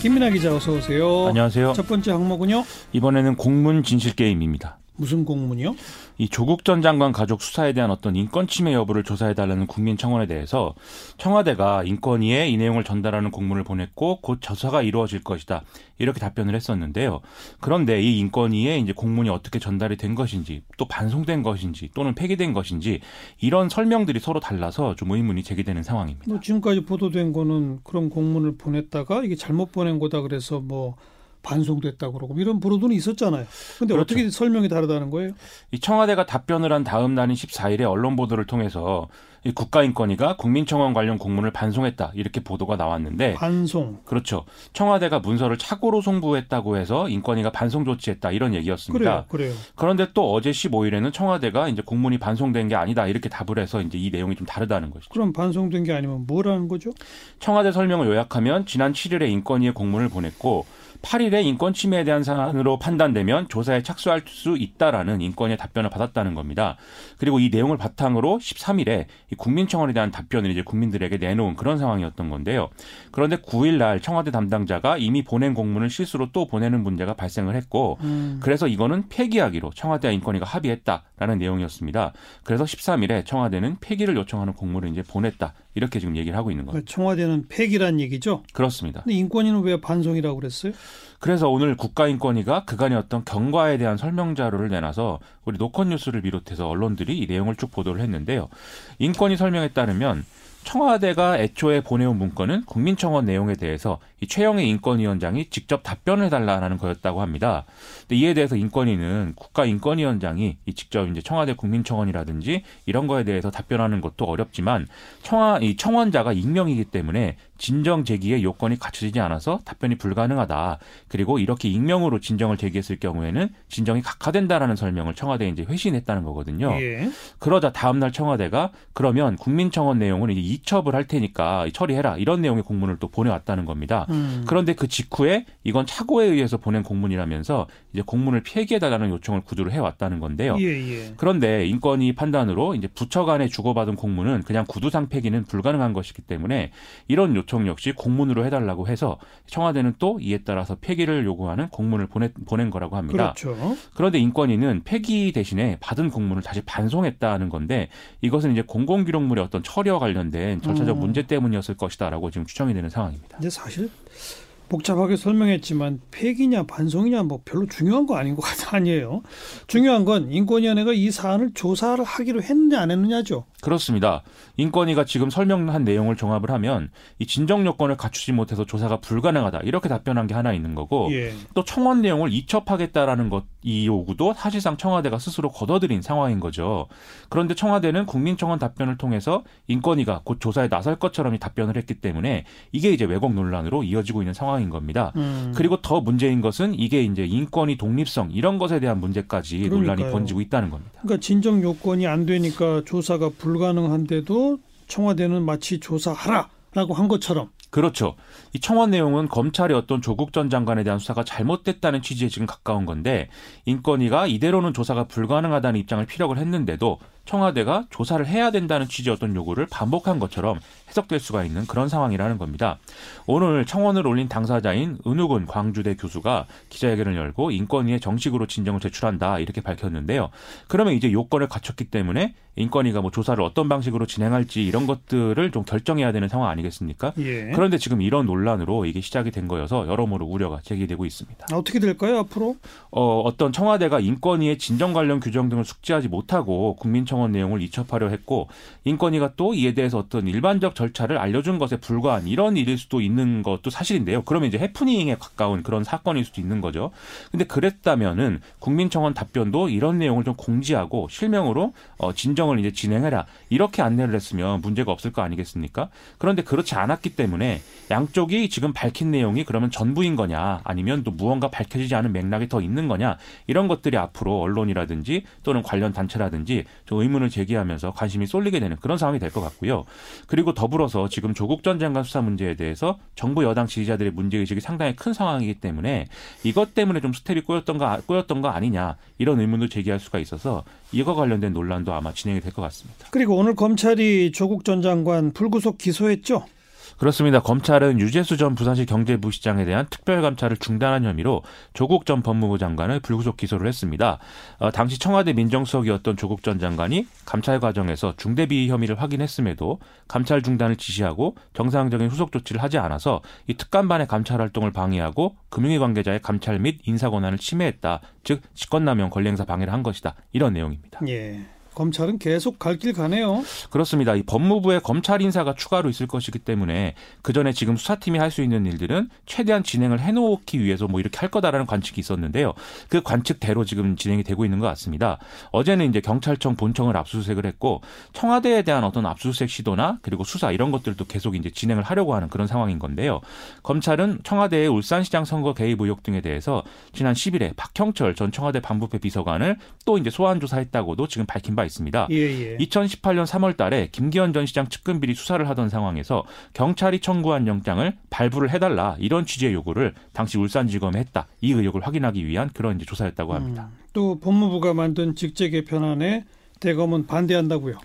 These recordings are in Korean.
김민아 기자 어서 오세요. 안녕하세요. 첫 번째 항목은요. 이번에는 공문 진실 게임입니다. 무슨 공문이요? 이 조국 전 장관 가족 수사에 대한 어떤 인권 침해 여부를 조사해달라는 국민 청원에 대해서 청와대가 인권위에 이 내용을 전달하는 공문을 보냈고 곧 조사가 이루어질 것이다 이렇게 답변을 했었는데요. 그런데 이 인권위에 이제 공문이 어떻게 전달이 된 것인지 또 반송된 것인지 또는 폐기된 것인지 이런 설명들이 서로 달라서 좀 의문이 제기되는 상황입니다. 뭐 지금까지 보도된 거는 그런 공문을 보냈다가 이게 잘못 보낸 거다 그래서 뭐 반송됐다 그러고 이런 보도는 있었잖아요. 근데 그렇죠. 어떻게 설명이 다르다는 거예요? 이 청와대가 답변을 한 다음 날인 14일에 언론 보도를 통해서 이 국가인권위가 국민청원 관련 공문을 반송했다 이렇게 보도가 나왔는데 반송 그렇죠. 청와대가 문서를 착오로 송부했다고 해서 인권위가 반송 조치했다 이런 얘기였습니다. 그래요, 그래요. 그런데 또 어제 15일에는 청와대가 이제 공문이 반송된 게 아니다 이렇게 답을 해서 이제 이 내용이 좀 다르다는 것이죠. 그럼 반송된 게 아니면 뭐라는 거죠? 청와대 설명을 요약하면 지난 7일에 인권위에 공문을 보냈고 8일에 인권 침해에 대한 사안으로 판단되면 조사에 착수할 수 있다라는 인권의 답변을 받았다는 겁니다. 그리고 이 내용을 바탕으로 13일에 이 국민청원에 대한 답변을 이제 국민들에게 내놓은 그런 상황이었던 건데요. 그런데 9일 날 청와대 담당자가 이미 보낸 공문을 실수로 또 보내는 문제가 발생을 했고 음. 그래서 이거는 폐기하기로 청와대와 인권위가 합의했다라는 내용이었습니다. 그래서 13일에 청와대는 폐기를 요청하는 공문을 이제 보냈다. 이렇게 지금 얘기를 하고 있는 거예요. 그러니까 청와대는 폐기란 얘기죠? 그렇습니다. 근데 인권위는 왜 반송이라고 그랬어요? 그래서 오늘 국가인권위가 그간의 어떤 경과에 대한 설명 자료를 내놔서 우리 노컷 뉴스를 비롯해서 언론들이 이 내용을 쭉 보도를 했는데요. 인권위 설명에 따르면 청와대가 애초에 보내온 문건은 국민청원 내용에 대해서 이 최영의 인권위원장이 직접 답변을 해달라는 거였다고 합니다. 근데 이에 대해서 인권위는 국가인권위원장이 이 직접 이제 청와대 국민청원이라든지 이런 거에 대해서 답변하는 것도 어렵지만 청와 이 청원자가 익명이기 때문에 진정 제기의 요건이 갖춰지지 않아서 답변이 불가능하다. 그리고 이렇게 익명으로 진정을 제기했을 경우에는 진정이 각하된다라는 설명을 청와대에 이제 회신했다는 거거든요. 예. 그러자 다음날 청와대가 그러면 국민청원 내용은 이제 이첩을 할 테니까 처리해라 이런 내용의 공문을 또 보내왔다는 겁니다. 음. 그런데 그 직후에 이건 착오에 의해서 보낸 공문이라면서 이제 공문을 폐기해달라는 요청을 구두로 해왔다는 건데요. 예, 예. 그런데 인권위 판단으로 이제 부처 간에 주고받은 공문은 그냥 구두상 폐기는 불가능한 것이기 때문에 이런 요청 역시 공문으로 해달라고 해서 청와대는 또 이에 따라서 폐기를 요구하는 공문을 보내, 보낸 거라고 합니다. 그렇죠. 그런데 인권위는 폐기 대신에 받은 공문을 다시 반송했다는 건데 이것은 이제 공공기록물의 어떤 처리와 관련된 절차적 음. 문제 때문이었을 것이다라고 지금 추정이 되는 상황입니다. 이제 사실 복잡하게 설명했지만 폐기냐 반송이냐 뭐 별로 중요한 거 아닌 것 같아 아니에요. 중요한 건 인권위원회가 이 사안을 조사를 하기로 했느냐 안 했느냐죠. 그렇습니다. 인권위가 지금 설명한 내용을 종합을 하면 이 진정 요건을 갖추지 못해서 조사가 불가능하다 이렇게 답변한 게 하나 있는 거고 예. 또 청원 내용을 이첩하겠다라는 것 이 요구도 사실상 청와대가 스스로 걷어들인 상황인 거죠. 그런데 청와대는 국민청원 답변을 통해서 인권위가 곧 조사에 나설 것처럼 답변을 했기 때문에 이게 이제 왜곡 논란으로 이어지고 있는 상황 인 겁니다. 음. 그리고 더 문제인 것은 이게 이제 인권위 독립성 이런 것에 대한 문제까지 그러니까요. 논란이 번지고 있다는 겁니다. 그러니까 진정 요건이 안 되니까 조사가 불가능한데도 청와대는 마치 조사하라라고 한 것처럼 그렇죠. 이 청원 내용은 검찰의 어떤 조국 전 장관에 대한 수사가 잘못됐다는 취지에 지금 가까운 건데 인권위가 이대로는 조사가 불가능하다는 입장을 피력을 했는데도 청와대가 조사를 해야 된다는 취지의 어떤 요구를 반복한 것처럼 해석될 수가 있는 그런 상황이라는 겁니다. 오늘 청원을 올린 당사자인 은우근 광주대 교수가 기자회견을 열고 인권위에 정식으로 진정을 제출한다 이렇게 밝혔는데요. 그러면 이제 요건을 갖췄기 때문에 인권위가 뭐 조사를 어떤 방식으로 진행할지 이런 것들을 좀 결정해야 되는 상황 아니겠습니까? 예. 그런데 지금 이런 논란으로 이게 시작이 된 거여서 여러모로 우려가 제기되고 있습니다. 어떻게 될까요 앞으로? 어, 어떤 청와대가 인권위의 진정 관련 규정 등을 숙지하지 못하고 국민청 청원 내용을 이첩하려 했고 인권위가 또 이에 대해서 어떤 일반적 절차를 알려준 것에 불과한 이런 일일 수도 있는 것도 사실인데요. 그러면 이제 해프닝에 가까운 그런 사건일 수도 있는 거죠. 근데 그랬다면은 국민청원 답변도 이런 내용을 좀 공지하고 실명으로 어, 진정을 이제 진행해라 이렇게 안내를 했으면 문제가 없을 거 아니겠습니까? 그런데 그렇지 않았기 때문에 양쪽이 지금 밝힌 내용이 그러면 전부인 거냐 아니면 또 무언가 밝혀지지 않은 맥락이 더 있는 거냐 이런 것들이 앞으로 언론이라든지 또는 관련 단체라든지 좀 의문을 제기하면서 관심이 쏠리게 되는 그런 상황이 될 것 같고요. 그리고 더불어서 지금 조국 전 장관 수사 문제에 대해서 정부 여당 지지자들의 문제 의식이 상당히 큰 상황이기 때문에 이것 때문에 좀 스텝이 꼬였던 거, 꼬였던 거 아니냐 이런 의문도 제기할 수가 있어서 이거 관련된 논란도 아마 진행이 될 것 같습니다. 그리고 오늘 검찰이 조국 전 장관 불구속 기소했죠? 그렇습니다. 검찰은 유재수 전 부산시 경제부시장에 대한 특별감찰을 중단한 혐의로 조국 전 법무부 장관을 불구속 기소를 했습니다. 어, 당시 청와대 민정수석이었던 조국 전 장관이 감찰 과정에서 중대비위 혐의를 확인했음에도 감찰 중단을 지시하고 정상적인 후속 조치를 하지 않아서 이 특감반의 감찰 활동을 방해하고 금융위 관계자의 감찰 및 인사 권한을 침해했다. 즉 직권남용 권리행사 방해를 한 것이다. 이런 내용입니다. 예. 검찰은 계속 갈 길 가네요. 그렇습니다. 이 법무부에 검찰 인사가 추가로 있을 것이기 때문에 그 전에 지금 수사팀이 할 수 있는 일들은 최대한 진행을 해놓기 위해서 뭐 이렇게 할 거다라는 관측이 있었는데요. 그 관측대로 지금 진행이 되고 있는 것 같습니다. 어제는 이제 경찰청 본청을 압수수색을 했고 청와대에 대한 어떤 압수수색 시도나 그리고 수사 이런 것들도 계속 이제 진행을 하려고 하는 그런 상황인 건데요. 검찰은 청와대의 울산시장 선거 개입 의혹 등에 대해서 지난 10일에 박형철 전 청와대 반부패 비서관을 또 이제 소환 조사했다고도 지금 밝힌 바 있습니다. 예, 예. 2018년 3월 달에 김기현 전 시장 측근 비리 수사를 하던 상황에서 경찰이 청구한 영장을 발부를 해달라 이런 취지의 요구를 당시 울산지검에 했다. 이 의혹을 확인하기 위한 그런 이제 조사였다고 합니다. 음, 또 법무부가 만든 직제 개편안에 대검은 반대한다고요.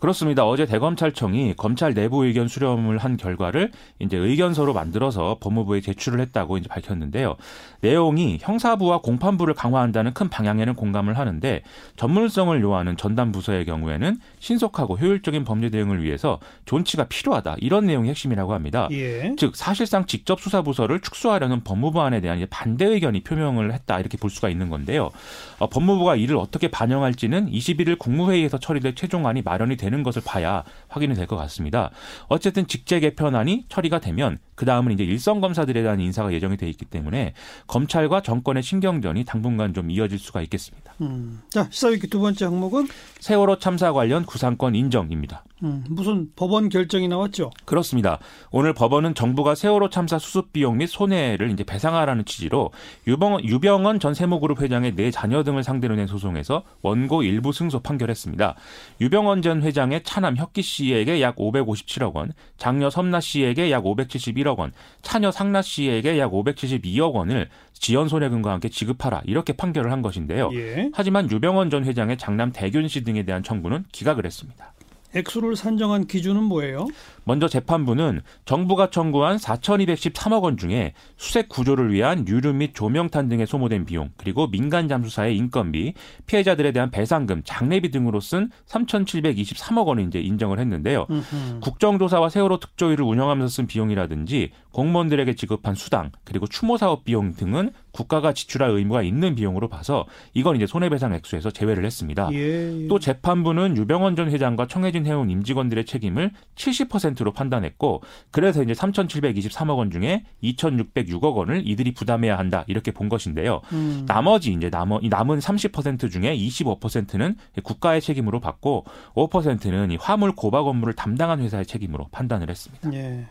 그렇습니다. 어제 대검찰청이 검찰 내부 의견 수렴을 한 결과를 이제 의견서로 만들어서 법무부에 제출을 했다고 이제 밝혔는데요. 내용이 형사부와 공판부를 강화한다는 큰 방향에는 공감을 하는데 전문성을 요하는 전담 부서의 경우에는 신속하고 효율적인 범죄 대응을 위해서 존치가 필요하다. 이런 내용이 핵심이라고 합니다. 예. 즉 사실상 직접 수사 부서를 축소하려는 법무부안에 대한 반대 의견이 표명을 했다 이렇게 볼 수가 있는 건데요. 어, 법무부가 이를 어떻게 반영할지는 21일 국무회의에서 처리될 최종안이 마련이 되는 되는 것을 봐야 확인이 될 것 같습니다. 어쨌든 직제 개편안이 처리가 되면 그 다음은 이제 일선 검사들에 대한 인사가 예정이 돼 있기 때문에 검찰과 정권의 신경전이 당분간 좀 이어질 수가 있겠습니다. 음. 자 시사위기 두 번째 항목은 세월호 참사 관련 구상권 인정입니다. 음, 무슨 법원 결정이 나왔죠? 그렇습니다. 오늘 법원은 정부가 세월호 참사 수습 비용 및 손해를 이제 배상하라는 취지로 유병, 유병언 전 세모그룹 회장의 네 자녀 등을 상대로 낸 소송에서 원고 일부 승소 판결했습니다. 유병언 전 회장의 차남 혁기 씨에게 약 557억 원, 장녀 섬나 씨에게 약 571억 원, 차녀 상나 씨에게 약 572억 원을 지연 손해금과 함께 지급하라 이렇게 판결을 한 것인데요. 예. 하지만 유병언 전 회장의 장남 대균 씨 등에 대한 청구는 기각을 했습니다. 액수를 산정한 기준은 뭐예요? 먼저 재판부는 정부가 청구한 4,213억 원 중에 수색 구조를 위한 유류 및 조명탄 등에 소모된 비용, 그리고 민간 잠수사의 인건비, 피해자들에 대한 배상금, 장례비 등으로 쓴 3,723억 원을 이제 인정을 했는데요. 음흠. 국정조사와 세월호 특조위를 운영하면서 쓴 비용이라든지 공무원들에게 지급한 수당, 그리고 추모 사업 비용 등은 국가가 지출할 의무가 있는 비용으로 봐서 이건 이제 손해배상 액수에서 제외를 했습니다. 예, 예. 또 재판부는 유병원 전 회장과 청해진 해운 임직원들의 책임을 70%로 판단했고 그래서 이제 3,723억 원 중에 2,606억 원을 이들이 부담해야 한다 이렇게 본 것인데요. 음. 나머지 이제 남은 이 남은 30% 중에 25%는 국가의 책임으로 받고 5%는 이 화물 고박 업무를 담당한 회사의 책임으로 판단을 했습니다. 예.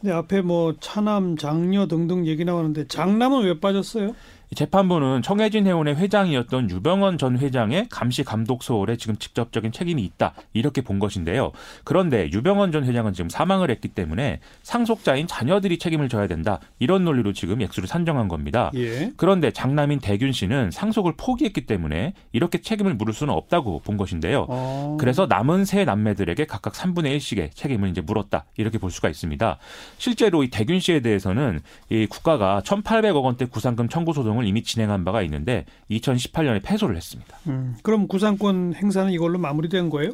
근데 앞에 뭐 차남, 장녀 등등 얘기 나오는데 장남은 왜 빠졌어요? 재판부는 청해진 해운의 회장이었던 유병원 전 회장의 감시 감독 소홀에 지금 직접적인 책임이 있다 이렇게 본 것인데요. 그런데 유병원 전 회장은 지금 사망을 했기 때문에 상속자인 자녀들이 책임을 져야 된다 이런 논리로 지금 액수를 산정한 겁니다. 예. 그런데 장남인 대균 씨는 상속을 포기했기 때문에 이렇게 책임을 물을 수는 없다고 본 것인데요. 어. 그래서 남은 세 남매들에게 각각 3분의 1씩의 책임을 이제 물었다 이렇게 볼 수가 있습니다. 실제로 이 대균 씨에 대해서는 이 국가가 1,800억 원대 구상금 청구 소송을 이미 진행한 바가 있는데 2018년에 패소를 했습니다. 음, 그럼 구상권 행사는 이걸로 마무리된 거예요?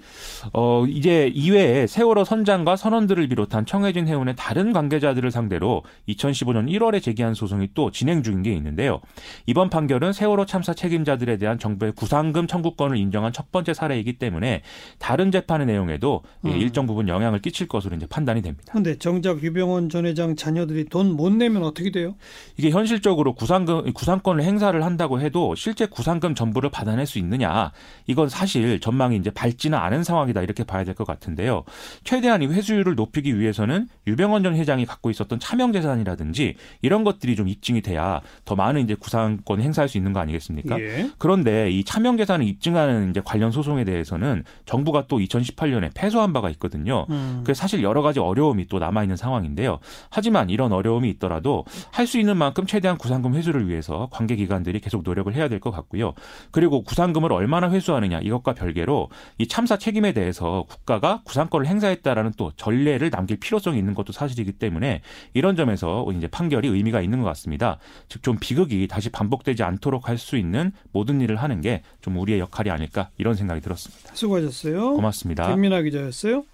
어, 이제 이외에 세월호 선장과 선원들을 비롯한 청해진 해운의 다른 관계자들을 상대로 2015년 1월에 제기한 소송이 또 진행 중인 게 있는데요. 이번 판결은 세월호 참사 책임자들에 대한 정부의 구상금 청구권을 인정한 첫 번째 사례이기 때문에 다른 재판의 내용에도 예, 음. 일정 부분 영향을 끼칠 것으로 이제 판단이 됩니다. 근데 정작 유병원 전 회장 자녀들이 돈 못 내면 어떻게 돼요? 이게 현실적으로 구상금 구상권을 행사를 한다고 해도 실제 구상금 전부를 받아낼 수 있느냐 이건 사실 전망이 이제 밝지는 않은 상황이다 이렇게 봐야 될 것 같은데요. 최대한 이 회수율을 높이기 위해서는 유병원 전 회장이 갖고 있었던 차명 재산이라든지 이런 것들이 좀 입증이 돼야 더 많은 이제 구상권 행사할 수 있는 거 아니겠습니까? 예. 그런데 이 차명 재산을 입증하는 이제 관련 소송에 대해서는 정부가 또 2018년에 패소한 바가 있거든요. 음. 그래서 사실 여러 가지 어려움이 또 남아 있는 상황인데요. 하지만 이런 어려움이 있더라도 할 수 있는 만큼 최대한 구상금 회수를 위해서 위해서 관계 기관들이 계속 노력을 해야 될 것 같고요. 그리고 구상금을 얼마나 회수하느냐 이것과 별개로 이 참사 책임에 대해서 국가가 구상권을 행사했다라는 또 전례를 남길 필요성이 있는 것도 사실이기 때문에 이런 점에서 이제 판결이 의미가 있는 것 같습니다. 즉 좀 비극이 다시 반복되지 않도록 할 수 있는 모든 일을 하는 게 좀 우리의 역할이 아닐까 이런 생각이 들었습니다. 수고하셨어요. 고맙습니다. 김민아 기자였어요.